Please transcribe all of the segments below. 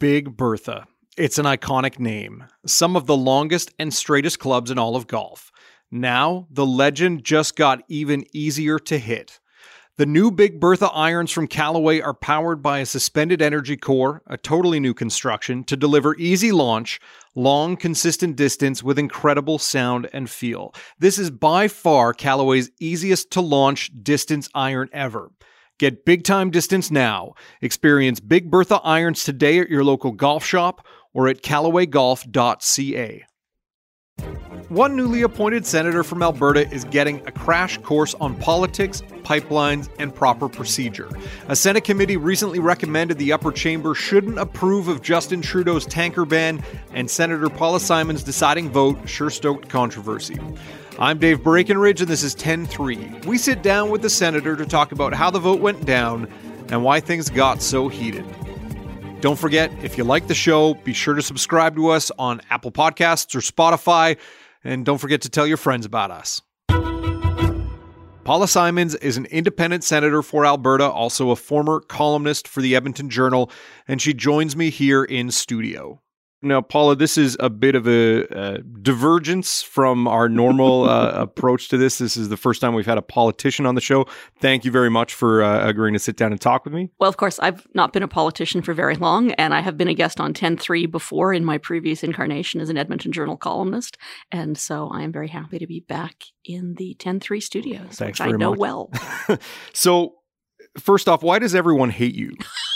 Big Bertha. It's an iconic name. Some of the longest and straightest clubs in all of golf. Now, the legend just got even easier to hit. The new Big Bertha irons from Callaway are powered by a suspended energy core, a totally new construction, to deliver easy launch, long, consistent distance with incredible sound and feel. This is by far Callaway's easiest to launch distance iron ever. Get big time distance now. Experience Big Bertha irons today at your local golf shop or at CallawayGolf.ca. One newly appointed senator from Alberta is getting a crash course on politics, pipelines, and proper procedure. A Senate committee recently recommended the upper chamber shouldn't approve of Justin Trudeau's tanker ban, and Senator Paula Simons' deciding vote sure stoked controversy. I'm Dave Breckenridge, and this is 10 3. We sit down with the senator to talk about how the vote went down and why things got so heated. Don't forget, if you like the show, be sure to subscribe to us on Apple Podcasts or Spotify, and don't forget to tell your friends about us. Paula Simons is an independent senator for Alberta, also a former columnist for the Edmonton Journal, and she joins me here in studio. Now, Paula, this is a bit of a, divergence from our normal uh, approach to this. This is the first time we've had a politician on the show. Thank you very much for uh, agreeing to sit down and talk with me. Well, of course, I've not been a politician for very long, and I have been a guest on 10.3 before in my previous incarnation as an Edmonton Journal columnist. And so I am very happy to be back in the 10.3 studios, Thanks which I know much. well. so, first off, why does everyone hate you?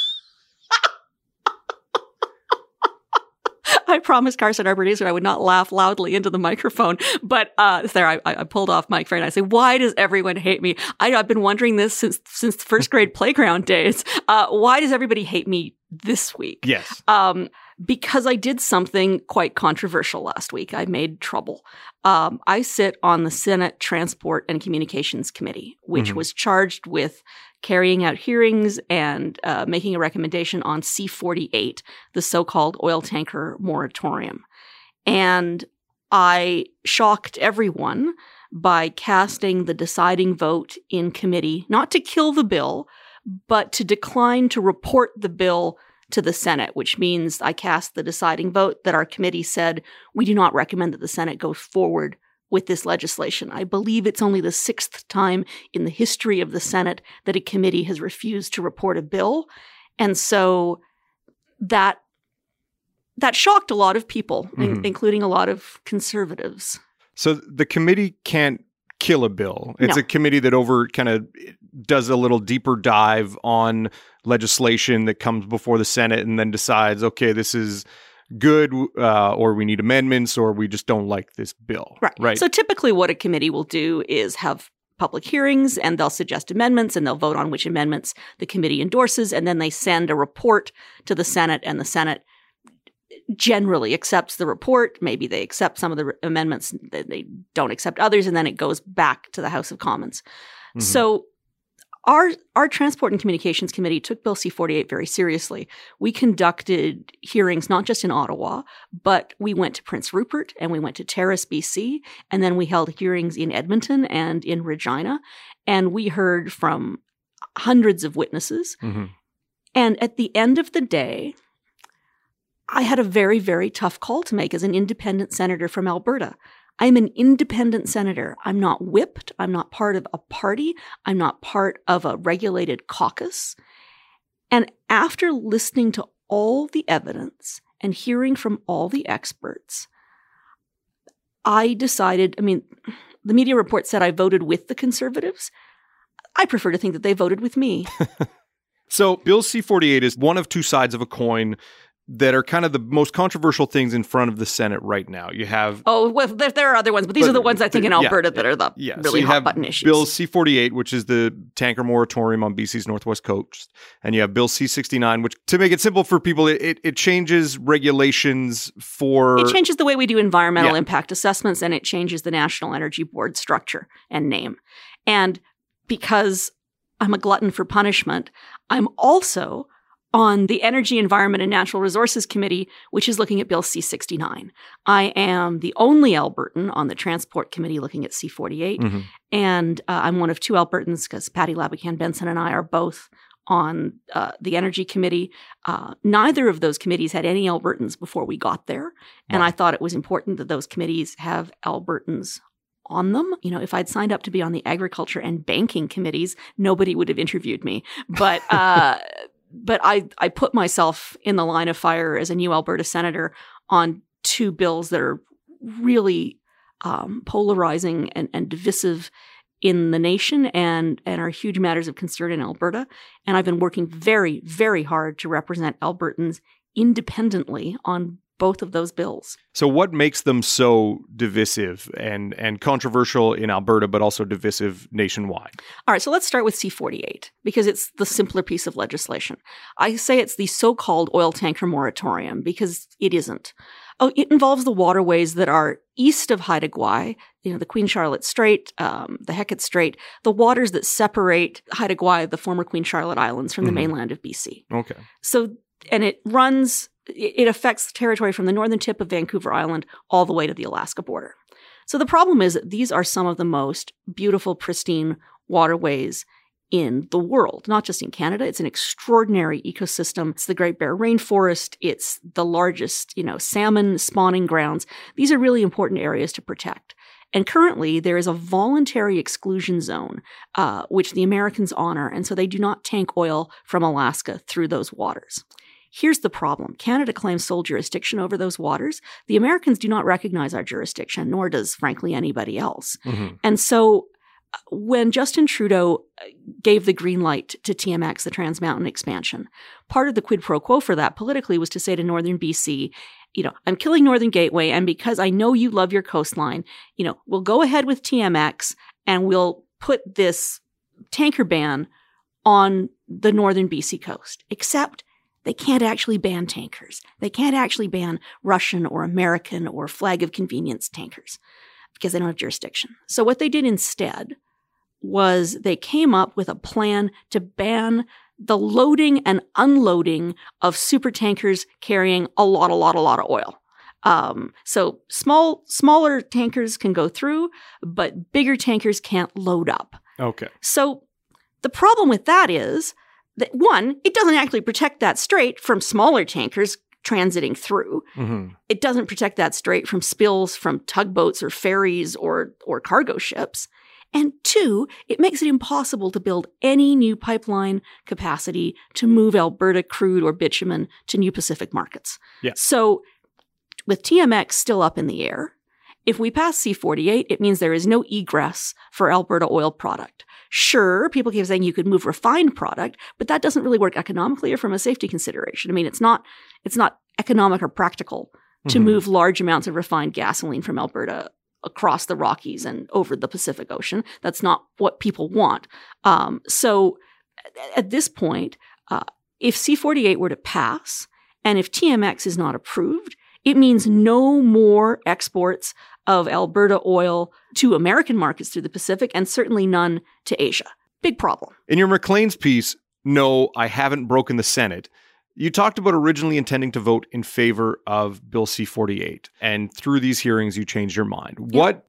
I promised Carson Arborese that I would not laugh loudly into the microphone, but uh, there I, I pulled off Mike I say, Why does everyone hate me? I, have been wondering this since since first grade playground days. Uh, why does everybody hate me this week? Yes. Um, because I did something quite controversial last week. I made trouble. Um, I sit on the Senate Transport and Communications Committee, which Mhm. was charged with carrying out hearings and uh, making a recommendation on C48, the so called oil tanker moratorium. And I shocked everyone by casting the deciding vote in committee, not to kill the bill, but to decline to report the bill to the Senate, which means I cast the deciding vote that our committee said we do not recommend that the Senate go forward with this legislation. I believe it's only the sixth time in the history of the Senate that a committee has refused to report a bill. And so that that shocked a lot of people, in- Mhm. including a lot of conservatives. So the committee can't kill a bill. It's No. a committee that over kind of does a little deeper dive on legislation that comes before the Senate and then decides, okay, this is good, uh, or we need amendments, or we just don't like this bill. Right. Right. So typically what a committee will do is have public hearings and they'll suggest amendments and they'll vote on which amendments the committee endorses and then they send a report to the Senate and the Senate generally accepts the report. Maybe they accept some of the re- amendments, they- they don't accept others, and then it goes back to the House of Commons. Mhm. So our our Transport and Communications Committee took Bill C-48 very seriously. We conducted hearings not just in Ottawa, but we went to Prince Rupert and we went to Terrace, BC, and then we held hearings in Edmonton and in Regina, and we heard from hundreds of witnesses. Mhm. And at the end of the day, I had a very, very tough call to make as an independent senator from Alberta. I'm an independent senator. I'm not whipped. I'm not part of a party. I'm not part of a regulated caucus. And after listening to all the evidence and hearing from all the experts, I decided, I mean, the media report said I voted with the conservatives. I prefer to think that they voted with me. So Bill C-48 is one of two sides of a coin that are kind of the most controversial things in front of the Senate right now. You have Oh, well, there, there are other ones, but these But are the ones I think in yeah, Alberta that are the Yeah, so really you hot button issues. Bill C-48, which is the tanker moratorium on BC's northwest coast, and you have Bill C-69, which, to make it simple for people, it, it, it changes regulations for it changes the way we do environmental Yeah. impact assessments and it changes the National Energy Board structure and name. And because I'm a glutton for punishment, I'm also on the Energy, Environment, and Natural Resources Committee, which is looking at Bill C 69. I am the only Albertan on the Transport Committee looking at C 48. Mhm. And uh, I'm one of two Albertans because Patti LaBoucane-Benson and I are both on uh, the Energy Committee. Uh, neither of those committees had any Albertans before we got there. And I thought it was important that those committees have Albertans on them. You know, if I'd signed up to be on the agriculture and banking committees, nobody would have interviewed me. But, uh, but I, I put myself in the line of fire as a new Alberta senator on two bills that are really um, polarizing and, and divisive in the nation and, and are huge matters of concern in Alberta. And I've been working very, very hard to represent Albertans independently on both of those bills. So, what makes them so divisive and and controversial in Alberta, but also divisive nationwide? All right, so let's start with C48 because it's the simpler piece of legislation. I say it's the so called oil tanker moratorium because it isn't. Oh, it involves the waterways that are east of Haida Gwaii, you know, the Queen Charlotte Strait, um, the Hecate Strait, the waters that separate Haida Gwaii, the former Queen Charlotte Islands, from the Mhm. mainland of BC. Okay. So, and it runs, it affects territory from the northern tip of Vancouver Island all the way to the Alaska border. So the problem is that these are some of the most beautiful, pristine waterways in the world, not just in Canada. It's an extraordinary ecosystem. It's the Great Bear Rainforest. It's the largest, you know, salmon spawning grounds. These are really important areas to protect. And currently, there is a voluntary exclusion zone, uh, which the Americans honor, and so they do not tank oil from Alaska through those waters. Here's the problem Canada claims sole jurisdiction over those waters. The Americans do not recognize our jurisdiction, nor does, frankly, anybody else. Mhm. And so uh, when Justin Trudeau uh, gave the green light to TMX, the Trans Mountain expansion, part of the quid pro quo for that politically was to say to Northern BC, you know, I'm killing Northern Gateway, and because I know you love your coastline, you know, we'll go ahead with TMX and we'll put this tanker ban on the Northern BC coast. Except they can't actually ban tankers. They can't actually ban Russian or American or flag of convenience tankers because they don't have jurisdiction. So what they did instead was they came up with a plan to ban the loading and unloading of super tankers carrying a lot, a lot, a lot of oil. Um, so small, smaller tankers can go through, but bigger tankers can't load up. Okay. So the problem with that is that one, it doesn't actually protect that strait from smaller tankers transiting through. hmm It doesn't protect that strait from spills from tugboats or ferries or or cargo ships. And two, it makes it impossible to build any new pipeline capacity to move Alberta crude or bitumen to new Pacific markets. Yeah. So with TMX still up in the air, if we pass C48, it means there is no egress for Alberta oil product. Sure, people keep saying you could move refined product, but that doesn't really work economically or from a safety consideration. I mean, it's not it's not economic or practical to Mhm. move large amounts of refined gasoline from Alberta across the Rockies and over the Pacific Ocean. That's not what people want. Um, so at this point, uh, if C48 were to pass and if TMX is not approved, it means no more exports of Alberta oil to American markets through the Pacific and certainly none to Asia. Big problem. In your Maclean's piece, no, I haven't broken the Senate. You talked about originally intending to vote in favor of Bill C 48, and through these hearings, you changed your mind. What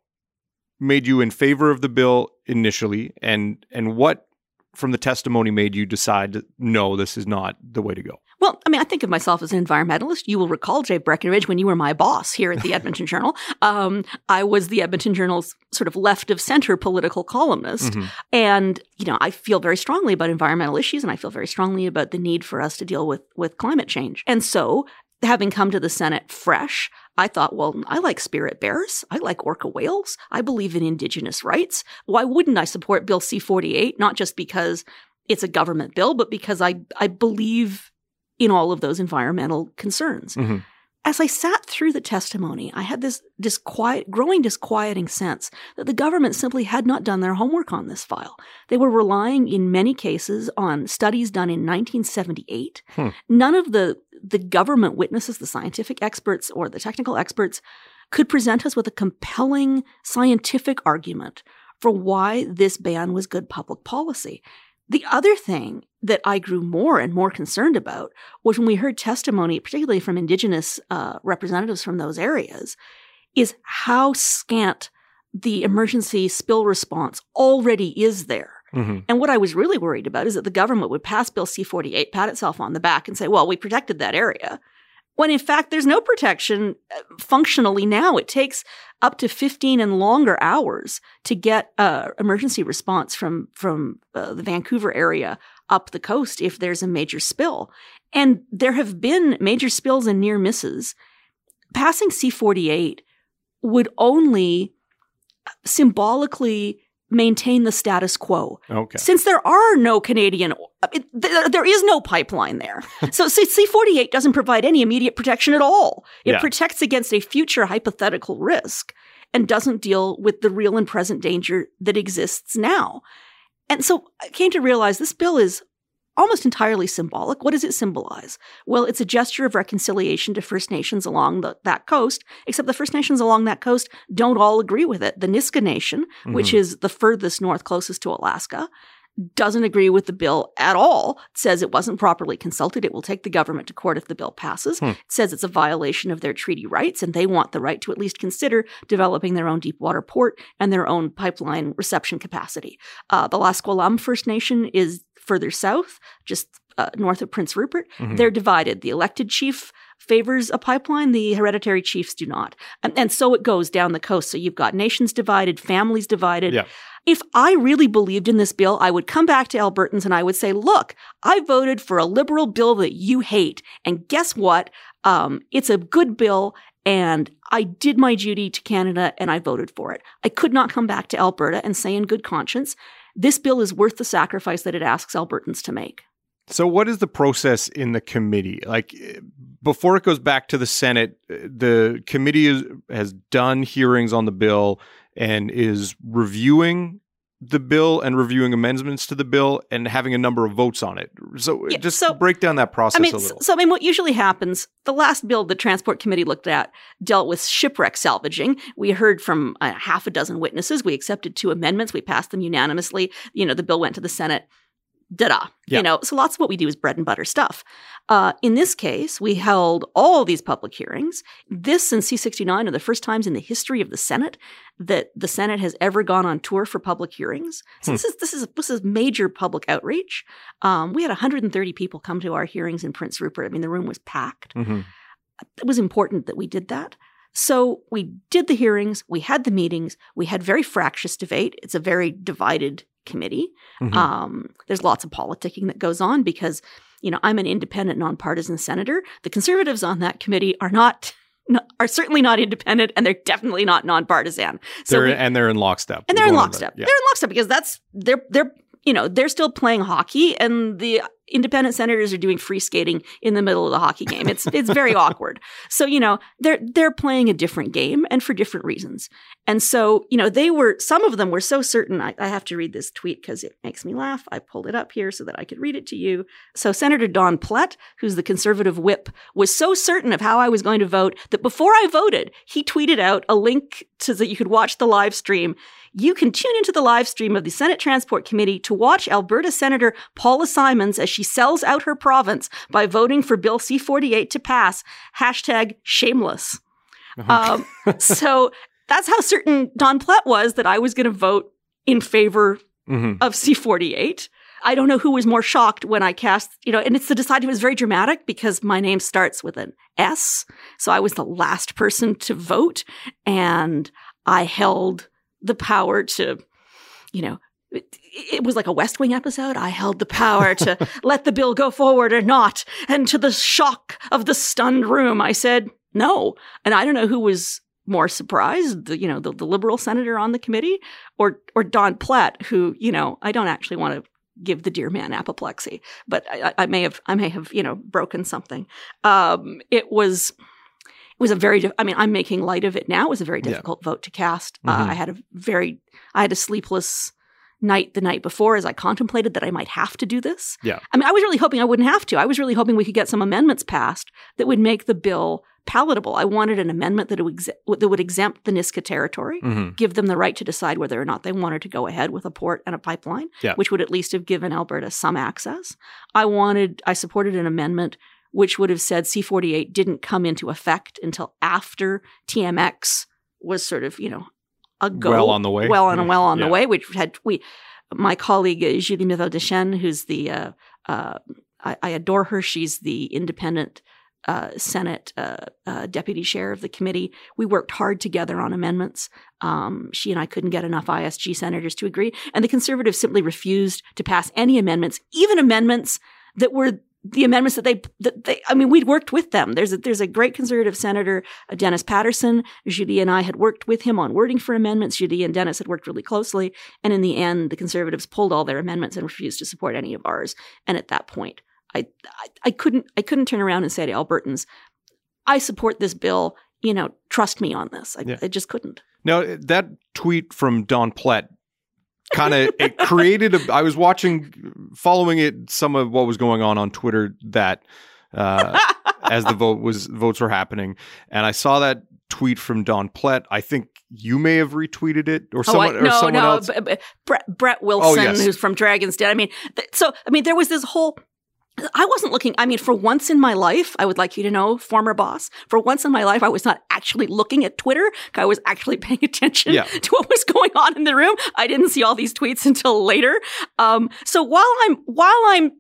made you in favor of the bill initially, and and what from the testimony made you decide no, this is not the way to go? Well, I mean, I think of myself as an environmentalist. You will recall, Jay Breckenridge, when you were my boss here at the Edmonton Journal. Um, I was the Edmonton Journal's sort of left of center political columnist. Mhm. And, you know, I feel very strongly about environmental issues and I feel very strongly about the need for us to deal with, with climate change. And so, having come to the Senate fresh, I thought, well, I like spirit bears. I like orca whales. I believe in indigenous rights. Why wouldn't I support Bill C 48? Not just because it's a government bill, but because I, I believe in all of those environmental concerns. Mhm. As I sat through the testimony, I had this disquiet, growing disquieting sense that the government simply had not done their homework on this file. They were relying in many cases on studies done in 1978. Hmm. None of the, the government witnesses, the scientific experts or the technical experts, could present us with a compelling scientific argument for why this ban was good public policy. The other thing that I grew more and more concerned about was when we heard testimony, particularly from Indigenous uh, representatives from those areas, is how scant the emergency spill response already is there. Mhm. And what I was really worried about is that the government would pass Bill C 48, pat itself on the back, and say, well, we protected that area. When in fact, there's no protection uh, functionally now. It takes up to 15 and longer hours to get uh, emergency response from, from uh, the Vancouver area up the coast if there's a major spill. And there have been major spills and near misses. Passing C 48 would only symbolically maintain the status quo. Okay. Since there are no Canadian, it, there, there is no pipeline there. so C 48 doesn't provide any immediate protection at all. It Yeah. protects against a future hypothetical risk and doesn't deal with the real and present danger that exists now. And so I came to realize this bill is almost entirely symbolic. What does it symbolize? Well, it's a gesture of reconciliation to First Nations along the, that coast, except the First Nations along that coast don't all agree with it. The Nisga'a Nation, which Mhm. is the furthest north closest to Alaska, doesn't agree with the bill at all. It says it wasn't properly consulted. It will take the government to court if the bill passes. Hmm. It says it's a violation of their treaty rights, and they want the right to at least consider developing their own deep water port and their own pipeline reception capacity. Uh, the Lax Kw'alaams First Nation is further south, just uh, north of Prince Rupert. Mhm. They're divided. The elected chief favors a pipeline, the hereditary chiefs do not. And, and so it goes down the coast. So you've got nations divided, families divided. Yeah. If I really believed in this bill, I would come back to Albertans and I would say, look, I voted for a liberal bill that you hate. And guess what? Um, it's a good bill. And I did my duty to Canada and I voted for it. I could not come back to Alberta and say in good conscience, this bill is worth the sacrifice that it asks Albertans to make. So, what is the process in the committee? Like, eh, before it goes back to the Senate, eh, the committee is, has done hearings on the bill and is reviewing the bill and reviewing amendments to the bill and having a number of votes on it. So, Yeah, just so- break down that process I mean, a so, I mean, what usually happens? The last bill the Transport Committee looked at dealt with shipwreck salvaging. We heard from a half a dozen witnesses. We accepted two amendments. We passed them unanimously. You know, the bill went to the Senate. Da-da. Yeah. You know, so lots of what we do is bread and butter stuff. Uh, in this case, we held all these public hearings. This and C69 are the first times in the history of the Senate that the Senate has ever gone on tour for public hearings. So Hmm. this is this is this is major public outreach. Um, we had 130 people come to our hearings in Prince Rupert. I mean, the room was packed. Mhm. It was important that we did that. So we did the hearings, we had the meetings, we had very fractious debate. It's a very divided committee. Mhm. Um, there's lots of politicking that goes on because, you know, I'm an independent, nonpartisan senator. The conservatives on that committee are not. no- Are certainly not independent, and they're definitely not nonpartisan. So they're, we- and they're in lockstep. and they're in lockstep. the- yeah. They're in lockstep because that's they're they're you know they're still playing hockey, and the independent senators are doing free skating in the middle of the hockey game. It's it's very awkward. So you know they're they're playing a different game and for different reasons. And so you know they were some of them were so certain. I, I have to read this tweet because it makes me laugh. I pulled it up here so that I could read it to you. So Senator Don Plett, who's the conservative whip, was so certain of how I was going to vote that before I voted, he tweeted out a link so that you could watch the live stream. You can tune into the live stream of the Senate Transport Committee to watch Alberta Senator Paula Simons as she sells out her province by voting for Bill C 48 to pass. Hashtag shameless. Um, so that's how certain Don Plett was that I was going to vote in favor Mhm. of C 48. I don't know who was more shocked when I cast, you know, and it's the decide it was very dramatic because my name starts with an S. So I was the last person to vote and I held the power to, you know, it, it was like a West Wing episode. I held the power to let the bill go forward or not. And to the shock of the stunned room, I said no. And I don't know who was more surprised, the, you know, the, the liberal senator on the committee or, or Don Plett, who, you know, I don't actually want to give the dear man apoplexy, but I, I may have, I may have, you know, broken something. Um, it was, was a very, di- I mean, I'm making light of it now. It was a very Yeah. difficult vote to cast. Uh, Mhm. I had a very, I had a sleepless night the night before as I contemplated that I might have to do this. Yeah. I mean, I was really hoping I wouldn't have to. I was really hoping we could get some amendments passed that would make the bill palatable. I wanted an amendment that would, that would exempt the Nisga'a territory Mhm. give them the right to decide whether or not they wanted to go ahead with a port and a pipeline, Yeah. which would at least have given Alberta some access. I wanted, I supported an amendment which would have said C48 didn't come into effect until after TMX was sort of, you know, a go. Well on the way. Well on well on Yeah. the way, which had we my colleague uh, Julie Miville-Dechêne, who's the uh, uh, I, I, adore her. She's the independent uh, Senate uh, uh, deputy chair of the committee. We worked hard together on amendments. Um, she and I couldn't get enough ISG senators to agree, and the conservatives simply refused to pass any amendments, even amendments that were the amendments that they that they I mean we'd worked with them. There's a there's a great conservative senator uh, Dennis Patterson. Judy and I had worked with him on wording for amendments. Judy and Dennis had worked really closely, and in the end, the conservatives pulled all their amendments and refused to support any of ours. And at that point, I I, I couldn't I couldn't turn around and say to Albertans, I support this bill. You know, trust me on this. I, yeah. I just couldn't. Now that tweet from Don Plett kind of it created a I was watching following it some of what was going on on Twitter that uh, as the vote was votes were happening and I saw that tweet from Don Plett. I think you may have retweeted it or someone oh, I, no, or someone no, else. B- B- Brett, Brett Wilson, oh, yes. who's from Dragon's Den. I mean, th- so I mean, there was this whole I wasn't looking, I mean, for once in my life, I would like you to know, former boss, for once in my life, I was not actually looking at Twitter. I was actually paying attention yeah. to what was going on in the room. I didn't see all these tweets until later. Um, so while I'm, while I'm,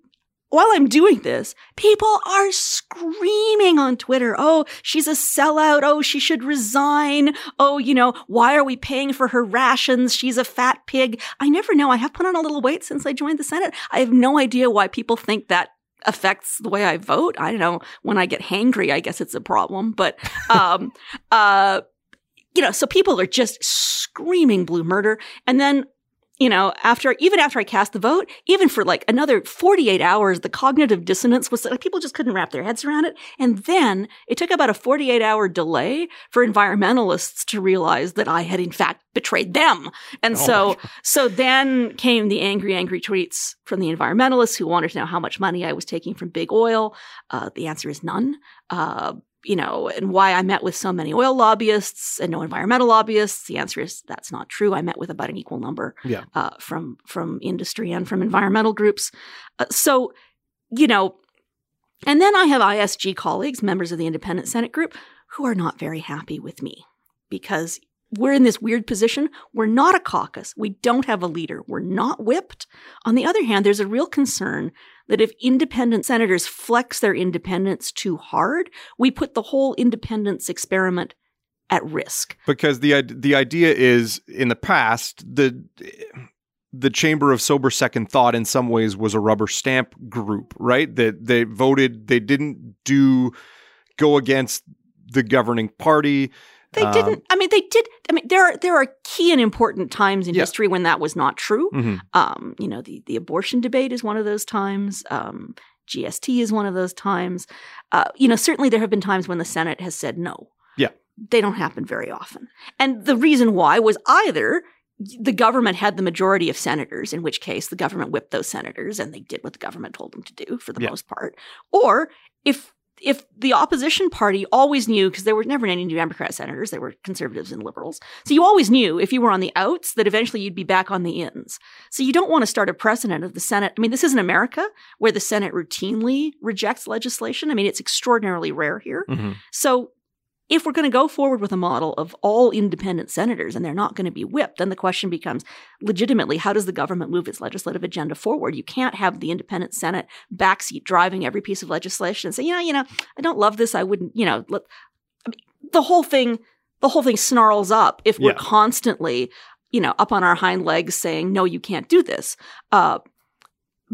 while I'm doing this, people are screaming on Twitter. Oh, she's a sellout. Oh, she should resign. Oh, you know, why are we paying for her rations? She's a fat pig. I never know. I have put on a little weight since I joined the Senate. I have no idea why people think that affects the way I vote. I don't know. When I get hangry, I guess it's a problem. But um, uh, you know, so people are just screaming blue murder, and then you know, after even after I cast the vote, even for like another 48 hours, the cognitive dissonance was like people just couldn't wrap their heads around it. And then it took about a 48 hour delay for environmentalists to realize that I had in fact betrayed them. And oh so, so then came the angry, angry tweets from the environmentalists who wanted to know how much money I was taking from big oil. Uh, the answer is none. Uh, you know, and why I met with so many oil lobbyists and no environmental lobbyists. The answer is that's not true. I met with about an equal number yeah. uh, from from industry and from environmental groups. Uh, so, you know, and then I have ISG colleagues, members of the Independent Senate Group, who are not very happy with me because we're in this weird position. We're not a caucus. We don't have a leader. We're not whipped. On the other hand, there's a real concern that if independent senators flex their independence too hard, we put the whole independence experiment at risk. Because the the idea is in the past the the chamber of sober second thought in some ways was a rubber stamp group, right? That they voted they didn't do go against the governing party they um, didn't. I mean, they did. I mean, there are there are key and important times in yeah. history when that was not true. Mm-hmm. Um, you know, the the abortion debate is one of those times. Um, GST is one of those times. Uh, you know, certainly there have been times when the Senate has said no. Yeah, they don't happen very often, and the reason why was either the government had the majority of senators, in which case the government whipped those senators and they did what the government told them to do for the yeah. most part. Or if if the opposition party always knew, because there were never any new Democrat senators, there were conservatives and liberals. So you always knew if you were on the outs that eventually you'd be back on the ins. So you don't want to start a precedent of the Senate. I mean, this isn't America where the Senate routinely rejects legislation. I mean, it's extraordinarily rare here. Mm-hmm. So if we're going to go forward with a model of all independent senators and they're not going to be whipped, then the question becomes legitimately, how does the government move its legislative agenda forward? You can't have the independent Senate backseat driving every piece of legislation and say, you know, you know, I don't love this. I wouldn't, you know, let, I mean, the whole thing, the whole thing snarls up if we're yeah. constantly, you know, up on our hind legs saying, no, you can't do this. Uh,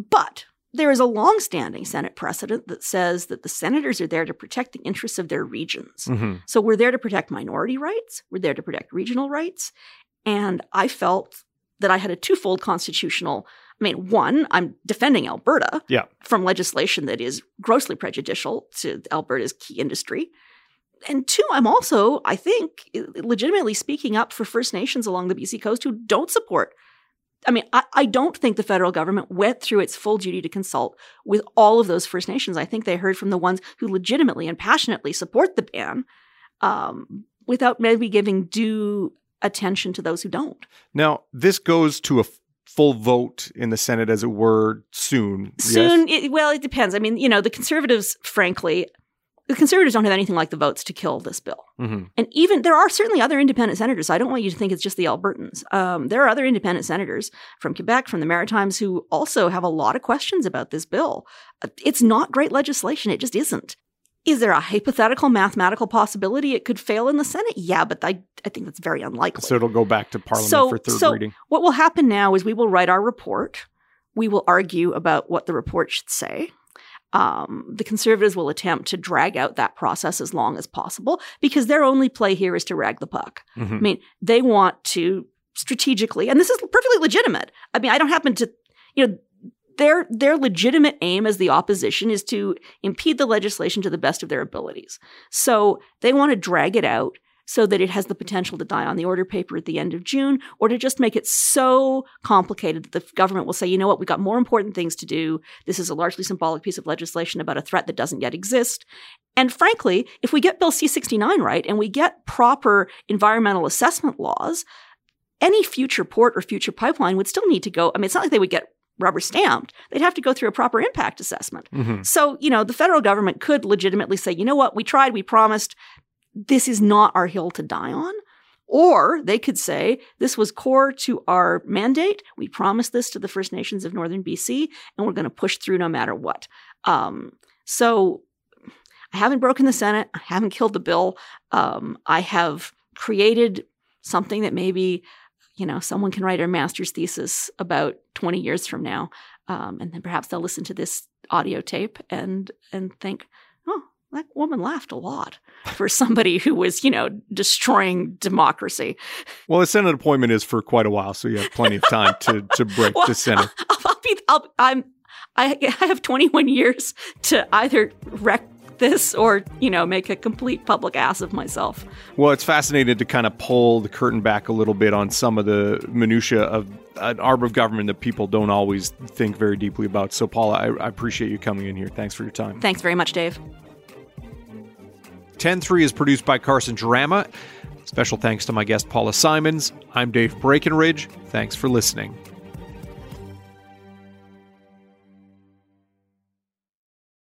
but there is a long-standing Senate precedent that says that the senators are there to protect the interests of their regions. Mm-hmm. So we're there to protect minority rights, we're there to protect regional rights, and I felt that I had a twofold constitutional I mean, one, I'm defending Alberta yeah. from legislation that is grossly prejudicial to Alberta's key industry. And two, I'm also, I think, legitimately speaking up for First Nations along the BC coast who don't support I mean, I, I, don't think the federal government went through its full duty to consult with all of those First Nations. I think they heard from the ones who legitimately and passionately support the ban um, without maybe giving due attention to those who don't. Now, this goes to a f- full vote in the Senate, as it were, soon. Soon, yes? it, well, it depends. I mean, you know, the conservatives, frankly, the conservatives don't have anything like the votes to kill this bill. Mhm. And even there are certainly other independent senators. I don't want you to think it's just the Albertans. Um, there are other independent senators from Quebec, from the Maritimes, who also have a lot of questions about this bill. Uh, It's not great legislation. It just isn't. Is there a hypothetical mathematical possibility it could fail in the Senate? Yeah, but I, I think that's very unlikely. So it'll go back to Parliament So- for third so- reading. What will happen now is we will write our report. We will argue about what the report should say. Um, the conservatives will attempt to drag out that process as long as possible because their only play here is to rag the puck. Mhm. I mean, they want to strategically, and this is perfectly legitimate. I mean, I don't happen to, you know, their their legitimate aim as the opposition is to impede the legislation to the best of their abilities. So they want to drag it out so that it has the potential to die on the order paper at the end of June, or to just make it so complicated that the government will say, you know what, we've got more important things to do. This is a largely symbolic piece of legislation about a threat that doesn't yet exist. And frankly, if we get Bill C 69 right and we get proper environmental assessment laws, any future port or future pipeline would still need to go. I mean, it's not like they would get rubber stamped. They'd have to go through a proper impact assessment. Mhm. So, you know, the federal government could legitimately say, you know what, we tried, we promised, this is not our hill to die on. Or they could say, this was core to our mandate. We promised this to the First Nations of Northern BC, and we're going to push through no matter what. Um, so I haven't broken the Senate. I haven't killed the bill. Um, I have created something that maybe, you know, someone can write a master's thesis about 20 years from now. Um, and then perhaps they'll listen to this audio tape and and think, that woman laughed a lot for somebody who was, you know, destroying democracy. Well, the Senate appointment is for quite a while, so you have plenty of time to, to break Well, the Senate. I'll, I'll be, I'll, I'm, I, I have 21 years to either wreck this or, you know, make a complete public ass of myself. Well, it's fascinating to kind of pull the curtain back a little bit on some of the minutia of an arm of government that people don't always think very deeply about. So, Paula, I, I appreciate you coming in here. Thanks for your time. Thanks very much, Dave. 10-3 is produced by Carson Jerema. Special thanks to my guest Paula Simons. I'm Dave Breckenridge. Thanks for listening.